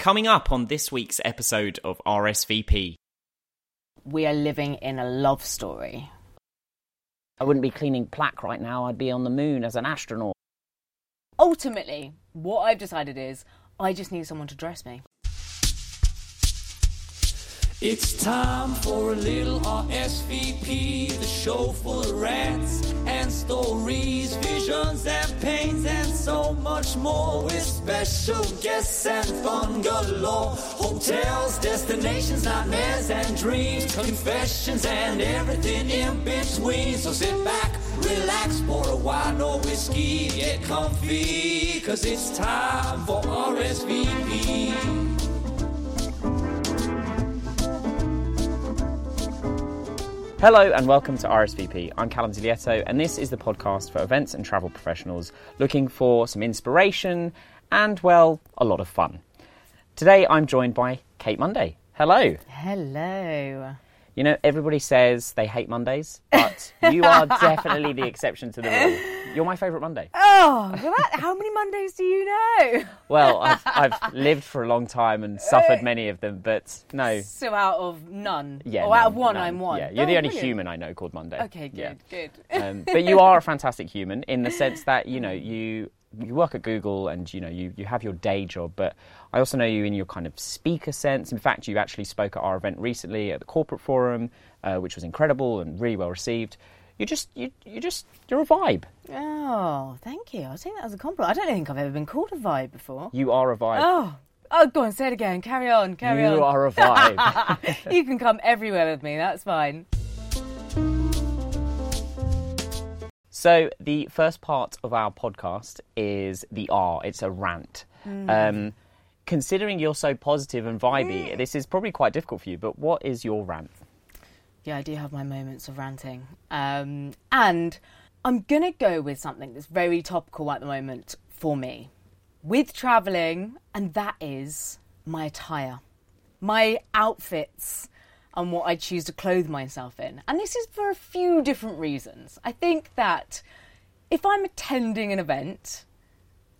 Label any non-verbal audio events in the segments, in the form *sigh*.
Coming up on this week's episode of RSVP. We are living in a love story. I wouldn't be cleaning plaque right now. I'd be on the moon as an astronaut. Ultimately, what I've decided is I just need someone to dress me. It's time for a little RSVP, the show full of rants and stories, visions and pains, and so much more. With special guests and fun galore, hotels, destinations, nightmares and dreams, confessions and everything in between. So sit back, relax, pour a wine or whiskey, get comfy, cause it's time for RSVP. Hello and welcome to RSVP. I'm Callum Zilietto, and this is the podcast for events and travel professionals looking for some inspiration and, well, a lot of fun. Today I'm joined by Kate Monday. Hello. Hello. You know, everybody says they hate Mondays, but you are *laughs* definitely the exception to the rule. You're my favourite Monday. Oh, well, that, how many Mondays do you know? *laughs* Well, I've, I've lived for a long time and suffered many of them, but no. So out of none? Yeah, Or out of one, none. I'm one? Yeah, you're the Oh, only brilliant. human I know called Monday. Okay, good, Yeah. good. um, but you are a fantastic human in the sense that you know *laughs* you you work at Google and you know you, you have your day job, but I also know you in your kind of speaker sense. In fact, you actually spoke at our event recently at the corporate forum, uh, which was incredible and really well received. You just you you just you're a vibe. Oh, thank you. I take that as a compliment. I don't think I've ever been called a vibe before. You are a vibe. Oh, oh, go on, say it again. Carry on, carry on. you are a *laughs* vibe. you can come everywhere with me. That's fine. So the first part of our podcast is the R. It's a rant. Um, considering you're so positive and vibey, this is probably quite difficult for you. But what is your rant? Yeah, I do have my moments of ranting. Um, and I'm going to go with something that's very topical at the moment for me with travelling, and that is my attire, my outfits, and what I choose to clothe myself in. And this is for a few different reasons. I think that if I'm attending an event,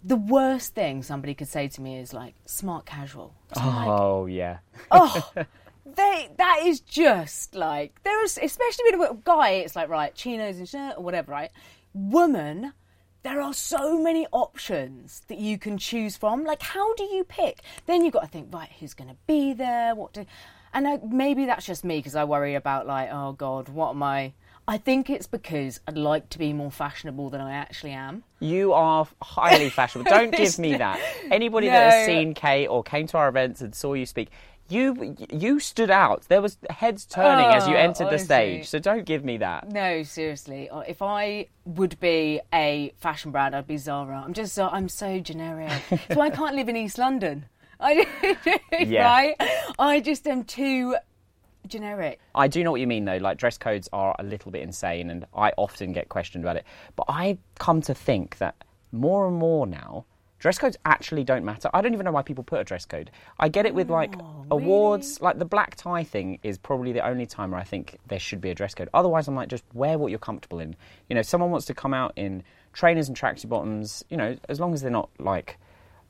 the worst thing somebody could say to me is like smart casual. So I'm like, Oh yeah. *laughs* oh, *laughs* they that is just like there is especially with a guy. It's like right, chinos and shirt or whatever, right? Woman, there are so many options that you can choose from. Like, how do you pick? Then you've got to think, right, who's going to be there? What do? And I, maybe that's just me because I worry about like, oh God, what am I? I think it's because I'd like to be more fashionable than I actually am. You are highly fashionable. *laughs* Don't give me that. Anybody that has seen Kate or came to our events and saw you speak, you you stood out. There was heads turning as you Oh, entered the stage. So don't give me that. No, seriously. Uh, If I would be a fashion brand, I'd be Zara. I'm just I'm so generic. *laughs* so I can't live in East London. I *laughs* Yeah. right. I just am too generic. I do know what you mean though. Like dress codes are a little bit insane, and I often get questioned about it. But I come to think that more and more now, dress codes actually don't matter. I don't even know why people put a dress code. I get it with oh, like awards, like the black tie thing is probably the only time where I think there should be a dress code. Otherwise, I'm like, just wear what you're comfortable in. You know, if someone wants to come out in trainers and tracksuit bottoms, you know, as long as they're not like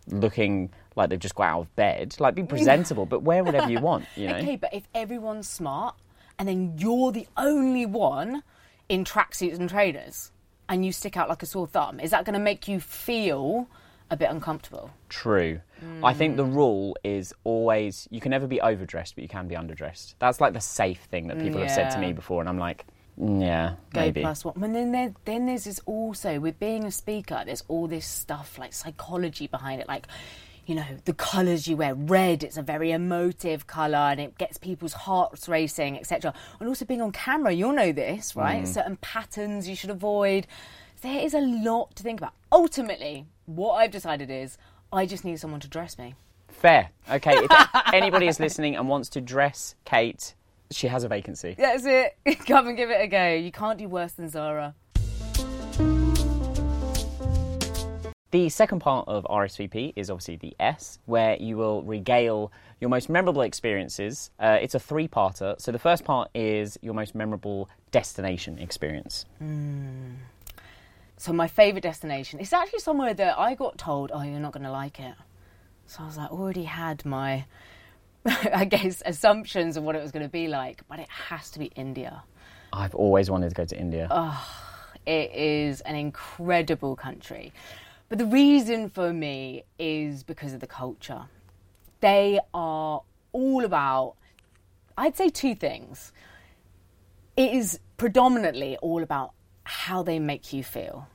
looking like they've just got out of bed, like be *laughs* presentable, but wear whatever you want. You know. Okay, but if everyone's smart and then you're the only one in tracksuits and trainers and you stick out like a sore thumb, is that going to make you feel a bit uncomfortable? True. I think the rule is always you can never be overdressed, but you can be underdressed. That's like the safe thing that people have said to me before, and I'm like, mm, yeah, go maybe. plus one. And then there, then there's this also with being a speaker. There's all this stuff like psychology behind it, like you know the colours you wear. Red, it's a very emotive colour, and it gets people's hearts racing, etc. And also being on camera, you'll know this, right? Mm. Certain patterns you should avoid. There is a lot to think about. Ultimately, what I've decided is I just need someone to dress me. Fair. Okay. If *laughs* anybody is listening and wants to dress Kate, she has a vacancy. That's it. *laughs* Come and give it a go. You can't do worse than Zara. The second part of RSVP is obviously the S, where you will regale your most memorable experiences. Uh, it's a three parter. So the first part is your most memorable destination experience. So my favourite destination. is actually somewhere that I got told, "Oh, you're not going to like it." So I was like, already had my, *laughs* I guess, assumptions of what it was going to be like, but it has to be India. I've always wanted to go to India. It is an incredible country. But the reason for me is because of the culture. They are all about, I'd say, two things. It is predominantly all about how they make you feel.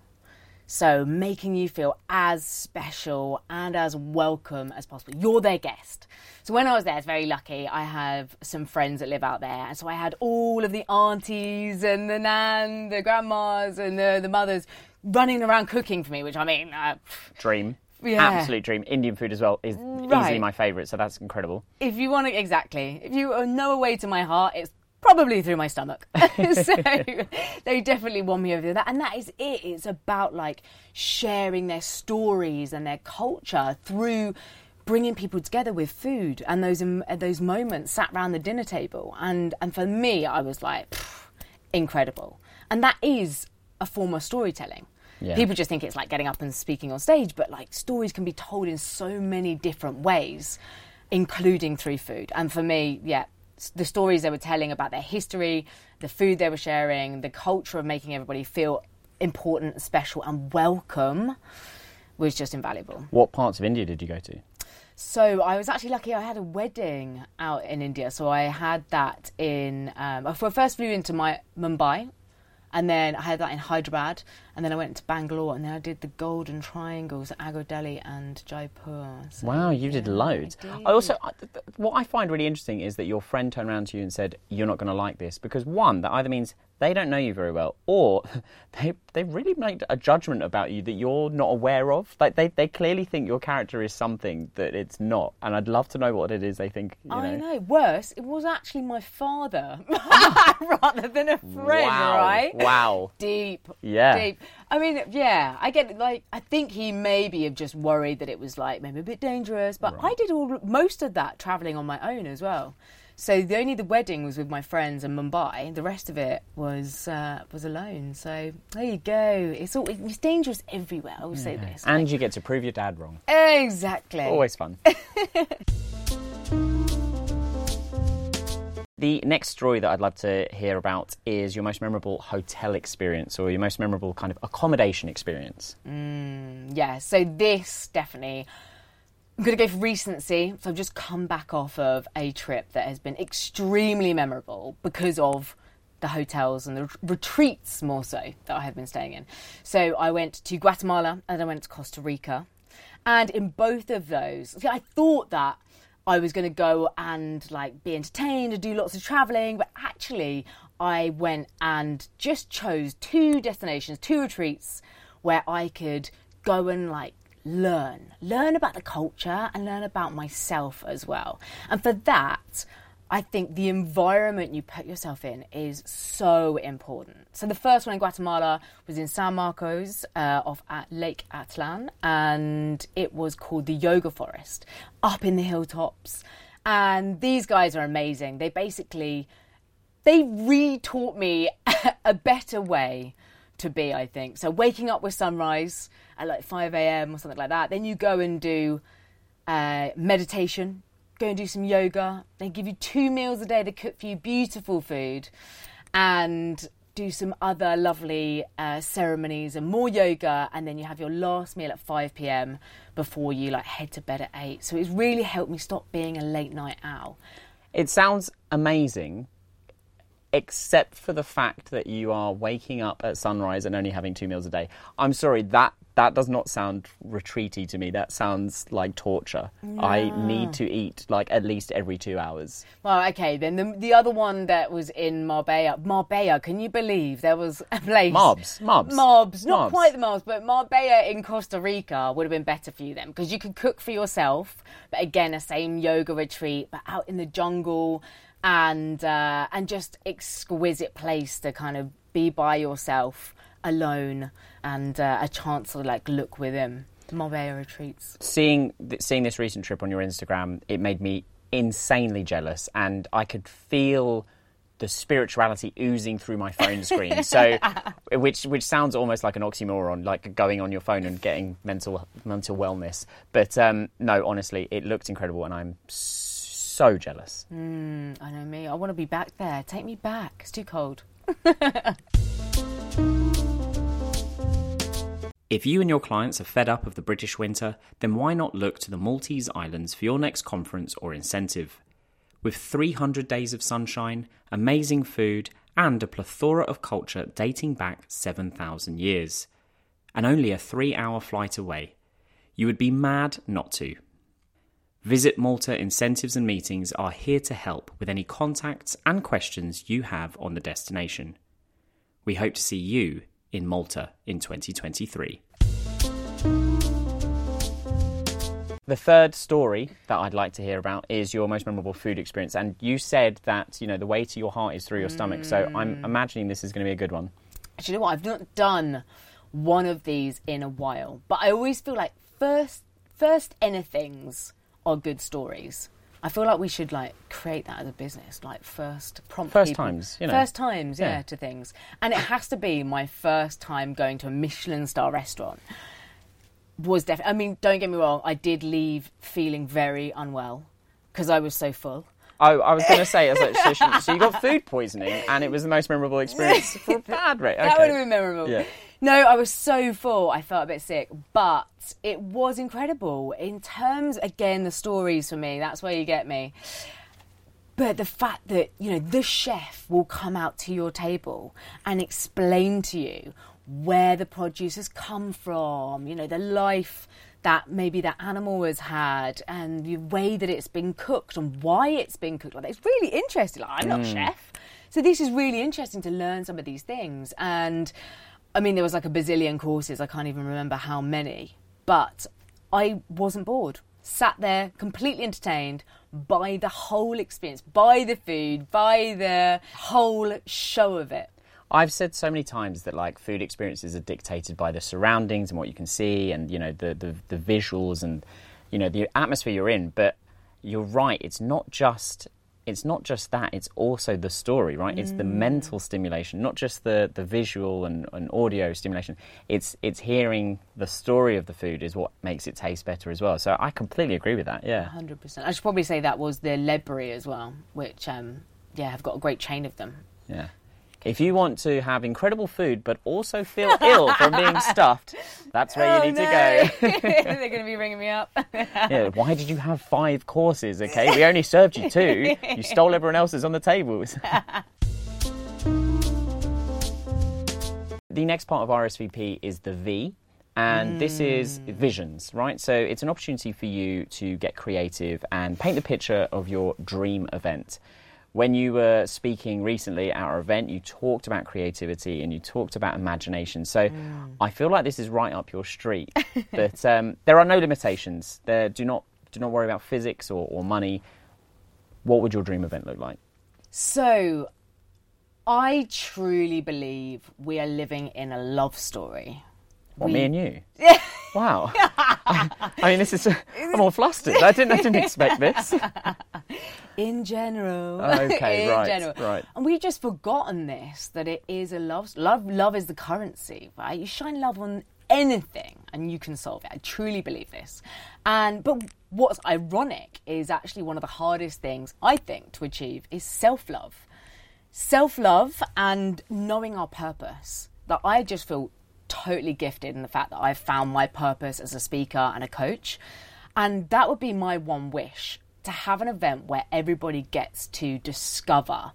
So, making you feel as special and as welcome as possible. You're their guest. So, when I was there, I was very lucky. I have some friends that live out there. And so, I had all of the aunties and the nan, the grandmas, and the, the mothers running around cooking for me, which I mean, uh, Dream. Yeah. Absolute dream. Indian food as well is easily my favourite, so that's incredible. if you want to, exactly, if you know a way to my heart, it's probably through my stomach. *laughs* so they definitely won me over that. And that is it. It's about like sharing their stories and their culture through bringing people together with food and those um, those moments sat around the dinner table. And and for me, I was like, incredible. And that is a form of storytelling. Yeah. People just think it's like getting up and speaking on stage, but like stories can be told in so many different ways, including through food. And for me, yeah, the stories they were telling about their history, the food they were sharing, the culture of making everybody feel important, special, and welcome was just invaluable. What parts of India did you go to? So I was actually lucky. I had a wedding out in India, so I had that in. Um, I first flew into my Mumbai, and then I had that in Hyderabad, and then I went to Bangalore, and then I did the Golden Triangles, Agra, Delhi, and Jaipur. So, Wow, you did loads. I I also. I- th- th- what I find really interesting is that your friend turned around to you and said, "You're not going to like this," because one, that either means they don't know you very well, or *laughs* they they really made a judgment about you that you're not aware of. Like they, they clearly think your character is something that it's not, and I'd love to know what it is they think. You I know. know. Worse, it was actually my father *laughs* rather than a friend, Wow. right? Wow. Deep. Yeah. Deep. I mean, yeah, I get like I think he maybe have just worried that it was like maybe a bit dangerous, but I did all most of that traveling on my own as well. So the only the wedding was with my friends in Mumbai. The rest of it was uh, was alone. So there you go. It's all it's dangerous everywhere. I will say this. And you get to prove your dad wrong. exactly. Always fun. *laughs* the next story that I'd love to hear about is your most memorable hotel experience or your most memorable kind of accommodation experience. Mm, yeah, so this definitely. I'm going to go for recency. So I've just come back off of a trip that has been extremely memorable because of the hotels and the retreats more so that I have been staying in. So I went to Guatemala and I went to Costa Rica. And in both of those, I thought that I was going to go and like be entertained and do lots of traveling, but actually I went and just chose two destinations, two retreats where I could go and like learn, learn about the culture and learn about myself as well. And for that, I think the environment you put yourself in is so important. So the first one in Guatemala was in San Marcos uh, off at Lake Atitlan, and it was called the Yoga Forest, up in the hilltops. And these guys are amazing. They basically they re-taught me *laughs* a better way to be i think so waking up with sunrise at like 5 a.m or something like that then you go and do uh, meditation go and do some yoga. They give you two meals a day they cook for you beautiful food and do some other lovely uh, ceremonies and more yoga. And then you have your last meal at 5 p.m before you like head to bed at 8 so it's really helped me stop being a late night owl. It sounds amazing, except for the fact that you are waking up at sunrise and only having two meals a day. I'm sorry, that that does not sound retreaty to me. That sounds like torture. I need to eat like at least every two hours. Well, okay, then the, the other one that was in Marbella. Marbella, can you believe there was a place? Mobs, mobs, Mobs, not Mobs. quite the mobs, but Marbella in Costa Rica would have been better for you then because you could cook for yourself. But again, a same yoga retreat, but out in the jungle and uh, and just exquisite place to kind of be by yourself alone and uh, a chance to like look within. Marbella retreats. seeing th- seeing this recent trip on your Instagram, it made me insanely jealous, and I could feel the spirituality oozing through my phone screen. So, *laughs* which which sounds almost like an oxymoron, like going on your phone and getting mental mental wellness. But um, no, honestly, it looked incredible, and I'm so jealous. Mm, I know me. I want to be back there. Take me back. It's too cold. *laughs* If you and your clients are fed up of the British winter, then why not look to the Maltese Islands for your next conference or incentive? With 300 days of sunshine, amazing food, and a plethora of culture dating back 7,000 years, and only a three hour flight away, you would be mad not to. Visit Malta Incentives and Meetings are here to help with any contacts and questions you have on the destination. We hope to see you in Malta in 2023. The third story that I'd like to hear about is your most memorable food experience, and you said that you know the way to your heart is through your stomach. So I'm mm. imagining this is going to be a good one. Do you know what? I've not done one of these in a while, but I always feel like first first anythings are good stories. I feel like we should like create that as a business, like first prompt First people- times, you know. first times, yeah, Yeah. to things, and it has to be my first time going to a Michelin star restaurant. Was definitely. I mean, don't get me wrong. I did leave feeling very unwell because I was so full. Oh, I was going to say, I was like, so, she- so you got food poisoning, and it was the most memorable experience *laughs* for a bad rate. That Okay. would have been memorable. Yeah. No, I was so full. I felt a bit sick, but it was incredible in terms. Again, the stories for me. That's where you get me. But the fact that you know the chef will come out to your table and explain to you where the produce has come from. You know the life that maybe that animal has had and the way that it's been cooked and why it's been cooked like that. It's really interesting. Like, I'm not a mm. chef. So this is really interesting to learn some of these things. And I mean, there was like a bazillion courses. I can't even remember how many. But I wasn't bored. Sat there completely entertained by the whole experience, by the food, by the whole show of it. I've said so many times that like food experiences are dictated by the surroundings and what you can see, and you know the the, the visuals and you know the atmosphere you're in. But you're right; it's not just it's not just that; it's also the story, right? It's the mental stimulation, not just the the visual and, and audio stimulation. It's it's hearing the story of the food is what makes it taste better as well. So I completely agree with that. Yeah. 100%. I should probably say that was the Ledbury as well, which, um, yeah, have got a great chain of them. Yeah. If you want to have incredible food but also feel ill from being *laughs* stuffed, that's where you oh, need to go. to *laughs* go. *laughs* They're going to be ringing me up. yeah, why did you have five courses? Okay, we only served you two. You stole everyone else's on the tables. the next part of RSVP is the V, and this is hmm. visions, right? So it's an opportunity for you to get creative and paint the picture of your dream event. When you were speaking recently at our event, you talked about creativity and you talked about imagination. So I feel like this is right up your street. but *laughs* um, there are no limitations. There, do not do not worry about physics or, or money. What would your dream event look like? So, I truly believe we are living in a love story. What, We- me and you? *laughs* wow. I, *laughs* I mean, this is. I'm all flustered. I didn't. I didn't expect this. *laughs* In general. Oh, okay, *laughs* in right, general. right. And we've just forgotten this that it is a love. Love, love is the currency, right? You shine love on anything and you can solve it. I truly believe this. And but what's ironic is actually one of the hardest things I think to achieve is self-love. Self-love and knowing our purpose. That I just feel totally gifted in the fact that I've found my purpose as a speaker and a coach. And that would be my one wish to have an event where everybody gets to discover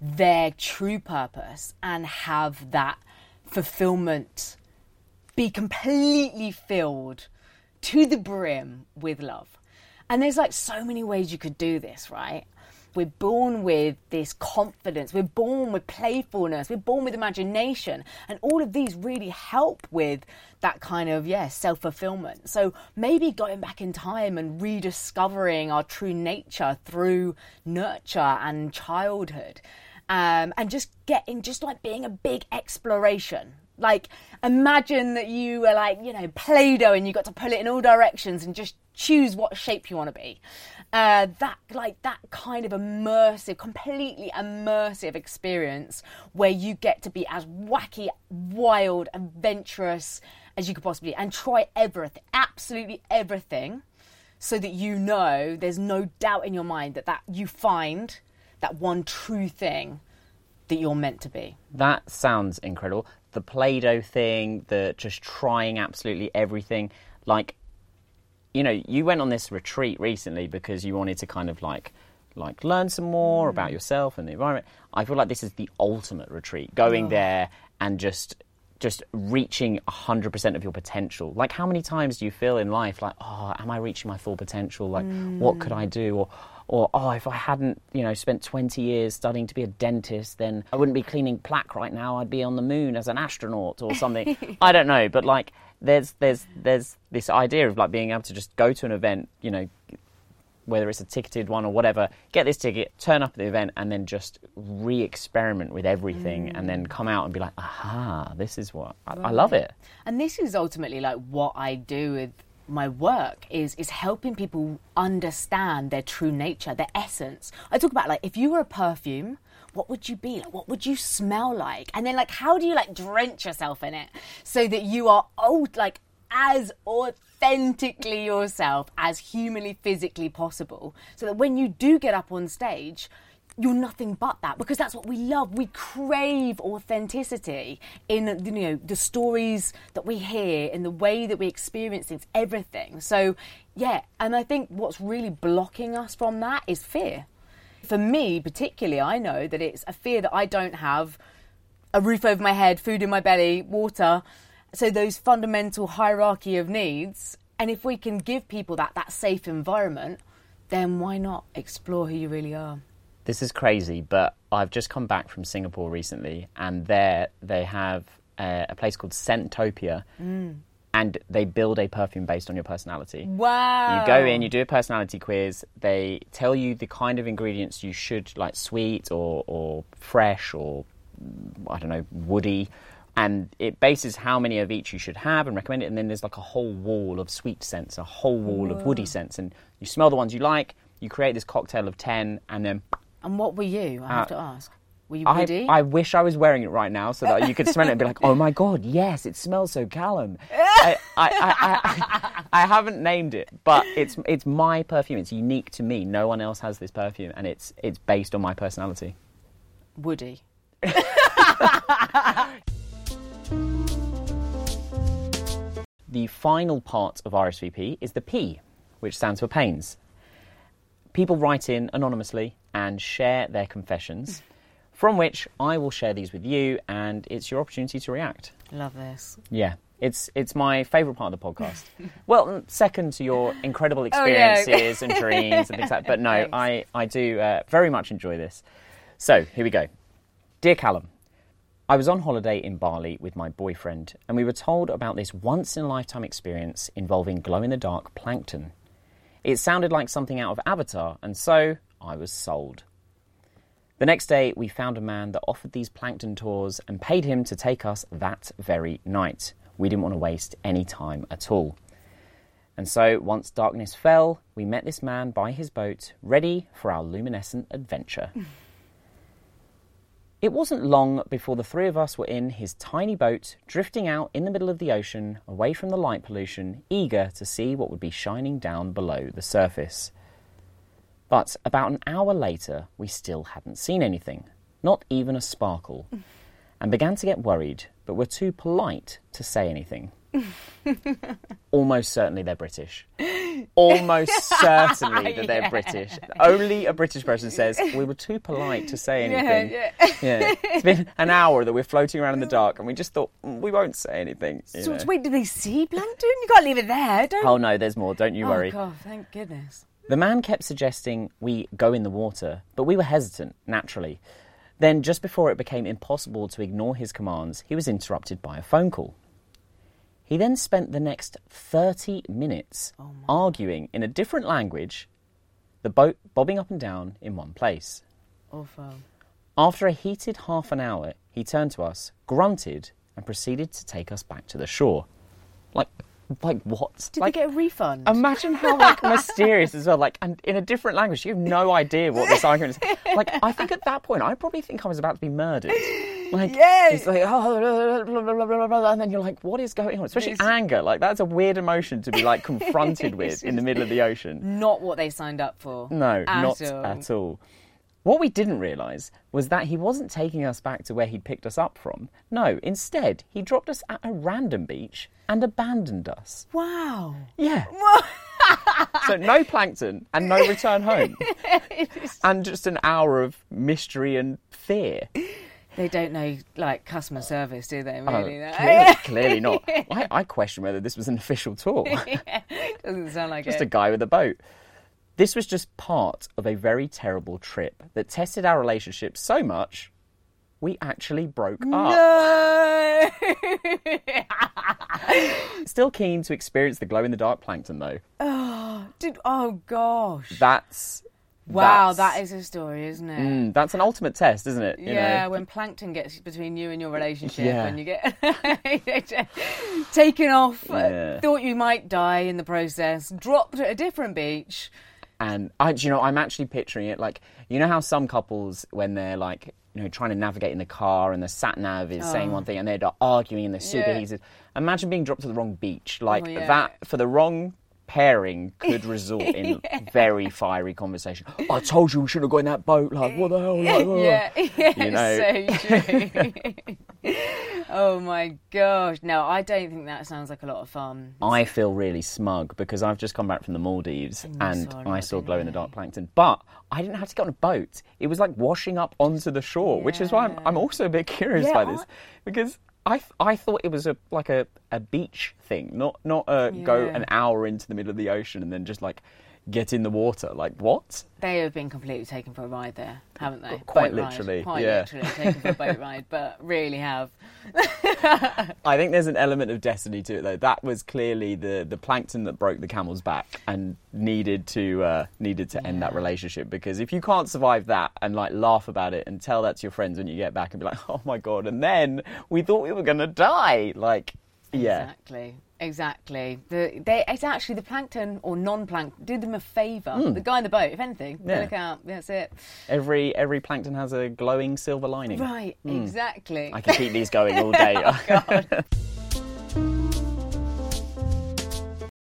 their true purpose and have that fulfillment be completely filled to the brim with love. And there's like so many ways you could do this, right? We're born with this confidence. We're born with playfulness. We're born with imagination. And all of these really help with that kind of, yeah, self fulfillment. So maybe going back in time and rediscovering our true nature through nurture and childhood. Um, and just getting, just like being a big exploration. Like, imagine that you were like, you know, Play Doh and you got to pull it in all directions and just choose what shape you want to be. Uh, that like that kind of immersive, completely immersive experience where you get to be as wacky, wild, adventurous as you could possibly, and try everything, absolutely everything, so that you know there's no doubt in your mind that that you find that one true thing that you're meant to be. That sounds incredible. The Play Doh thing, the just trying absolutely everything. Like, you know, you went on this retreat recently because you wanted to kind of like like learn some more about mm. yourself and the environment. I feel like this is the ultimate retreat. Going oh. there and just just reaching 100% of your potential. Like how many times do you feel in life like, "Oh, am I reaching my full potential? Like what could I mm. do?" or or oh, if I hadn't, you know, spent 20 years studying to be a dentist, then I wouldn't be cleaning plaque right now. I'd be on the moon as an astronaut or something. *laughs* I don't know, but like there's there's there's this idea of like being able to just go to an event, you know, whether it's a ticketed one or whatever, get this ticket, turn up at the event, and then just re-experiment with everything, and then mm. come out and be like, aha, this is what I, I love it. And this is ultimately like what I do with my work is is helping people understand their true nature, their essence. I talk about like if you were a perfume, what would you be? Like, what would you smell like? And then like how do you like drench yourself in it so that you are old like as authentically yourself as humanly physically possible so that when you do get up on stage you're nothing but that because that's what we love. We crave authenticity in you know the stories that we hear, in the way that we experience things, everything. So yeah, and I think what's really blocking us from that is fear. For me, particularly, I know that it's a fear that I don't have a roof over my head, food in my belly, water. So those fundamental hierarchy of needs. And if we can give people that that safe environment, then why not explore who you really are? This is crazy, but I've just come back from Singapore recently, and there they have a, a place called Scentopia, mm. And they build a perfume based on your personality. Wow. You go in, you do a personality quiz. They tell you the kind of ingredients you should like sweet or, or fresh or I don't know woody, and it bases how many of each you should have and recommend it. And then there's like a whole wall of sweet scents, a whole wall of woody scents, and you smell the ones you like. You create this cocktail of ten, and then And what were you? I have uh, to ask. Were you I. I wish I was wearing it right now so that you could smell it and be like, oh my god, yes, it smells so Callum. I, I, I haven't named it, but it's it's my perfume. It's unique to me. No one else has this perfume, and it's it's based on my personality. Woody. *laughs* The final part of RSVP is the P, which stands for pains. People write in anonymously and share their confessions, from which I will share these with you, and it's your opportunity to react. Love this. Yeah, it's it's my favourite part of the podcast. *laughs* well, second to your incredible Oh, experiences and *laughs* dreams and things like. That. But no, Thanks. I I do uh, very much enjoy this. So here we go, dear Callum. I was on holiday in Bali with my boyfriend, and we were told about this once in a lifetime experience involving glow in the dark plankton. It sounded like something out of Avatar, and so I was sold. The next day, we found a man that offered these plankton tours and paid him to take us that very night. We didn't want to waste any time at all. And so, once darkness fell, we met this man by his boat, ready for our luminescent adventure. *laughs* It wasn't long before the three of us were in his tiny boat, drifting out in the middle of the ocean, away from the light pollution, eager to see what would be shining down below the surface. But about an hour later, we still hadn't seen anything, not even a sparkle, and began to get worried, but were too polite to say anything. *laughs* Almost certainly they're British. Almost *laughs* certainly that they're Yeah. British. Only a British person says, We were too polite to say *laughs* anything. yeah. Yeah. It's been an hour that we're floating around in the dark and we just thought, "Mm, we won't say anything. So, know. wait, do they see plankton? You can't leave it there. Don't. Oh no, there's more, don't you worry. Oh God, thank goodness. The man kept suggesting we go in the water, but we were hesitant, naturally. Then, just before it became impossible to ignore his commands, he was interrupted by a phone call. He then spent the next 30 minutes oh arguing in a different language, the boat bobbing up and down in one place. Awful. After a heated half an hour, he turned to us, grunted, and proceeded to take us back to the shore. Like, like what? Did like, they get a refund? Imagine how like *laughs* mysterious as well. Like, and in a different language, you have no idea what this argument is. *laughs* Like, I think at that point, I probably think I was about to be murdered. Like, it's like, oh, blah, blah, blah, blah, blah, and then you're like, what is going on? Especially It's- anger. Like, that's a weird emotion to be like *laughs* confronted with in the middle of the ocean. Not what they signed up for. No, At not all. at all. What we didn't realise was that he wasn't taking us back to where he'd picked us up from. No, instead, he dropped us at a random beach and abandoned us. Wow. Yeah. *laughs* so no plankton and no return home. *laughs* and just an hour of mystery and fear. They don't know like customer service, do they? Oh, Really? Clearly, *laughs* clearly not. I, I question whether this was an official tour. Doesn't sound like just it. a guy with a boat. This was just part of a very terrible trip that tested our relationship so much we actually broke up. No. *laughs* Still keen to experience the glow in the dark plankton though. Dude, oh gosh. That's Wow, that's- that is a story, isn't it? Mm, that's an ultimate test, isn't it? You yeah, know? when plankton gets between you and your relationship, Yeah. when you get *laughs* taken off, uh, Yeah. thought you might die in the process, dropped at a different beach. And I, you know, I'm actually picturing it like you know how some couples when they're like you know trying to navigate in the car and the sat nav is saying oh. one thing and they're arguing and they're super Oh. Yeah. heated. Imagine being dropped to the wrong beach like Oh, yeah. that for the wrong pairing could *laughs* result in very fiery conversation. I told you we shouldn't have got in that boat. Like what the hell? Like, *laughs* yeah, *laughs* yeah, You know. so true. Oh my gosh! No, I don't think that sounds like a lot of fun. I feel really smug because I've just come back from the Maldives oh, and saw I saw glow in the dark plankton, but I didn't have to get on a boat. It was like washing up onto the shore, which is why I'm, I'm also a bit curious Yeah, by this I- because I, th- I thought it was a like a, a beach thing, not not a go an hour into the middle of the ocean and then just like get in the water. Like what? They have been completely taken for a ride there, haven't they? Quite Boat ride. literally, quite yeah. literally taken for a boat *laughs* ride, but really have. *laughs* I think there's an element of destiny to it though. That was clearly the the plankton that broke the camel's back and needed to uh, needed to end that relationship because if you can't survive that and like laugh about it and tell that to your friends when you get back and be like, *laughs* oh my god, and then we thought we were gonna die, like yeah. Exactly. Exactly. The, they, it's actually the plankton or non-plankton. Do them a favour. Hmm. The guy in the boat, if anything. Yeah. look out. That's it. Every every plankton has a glowing silver lining. Right. Hmm. Exactly. I can keep these going all day. *laughs* Oh, *laughs*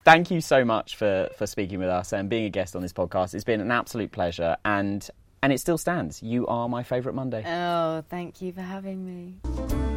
thank you so much for, for speaking with us and being a guest on this podcast. It's been an absolute pleasure and and it still stands. You are my favourite Monday. Oh, thank you for having me.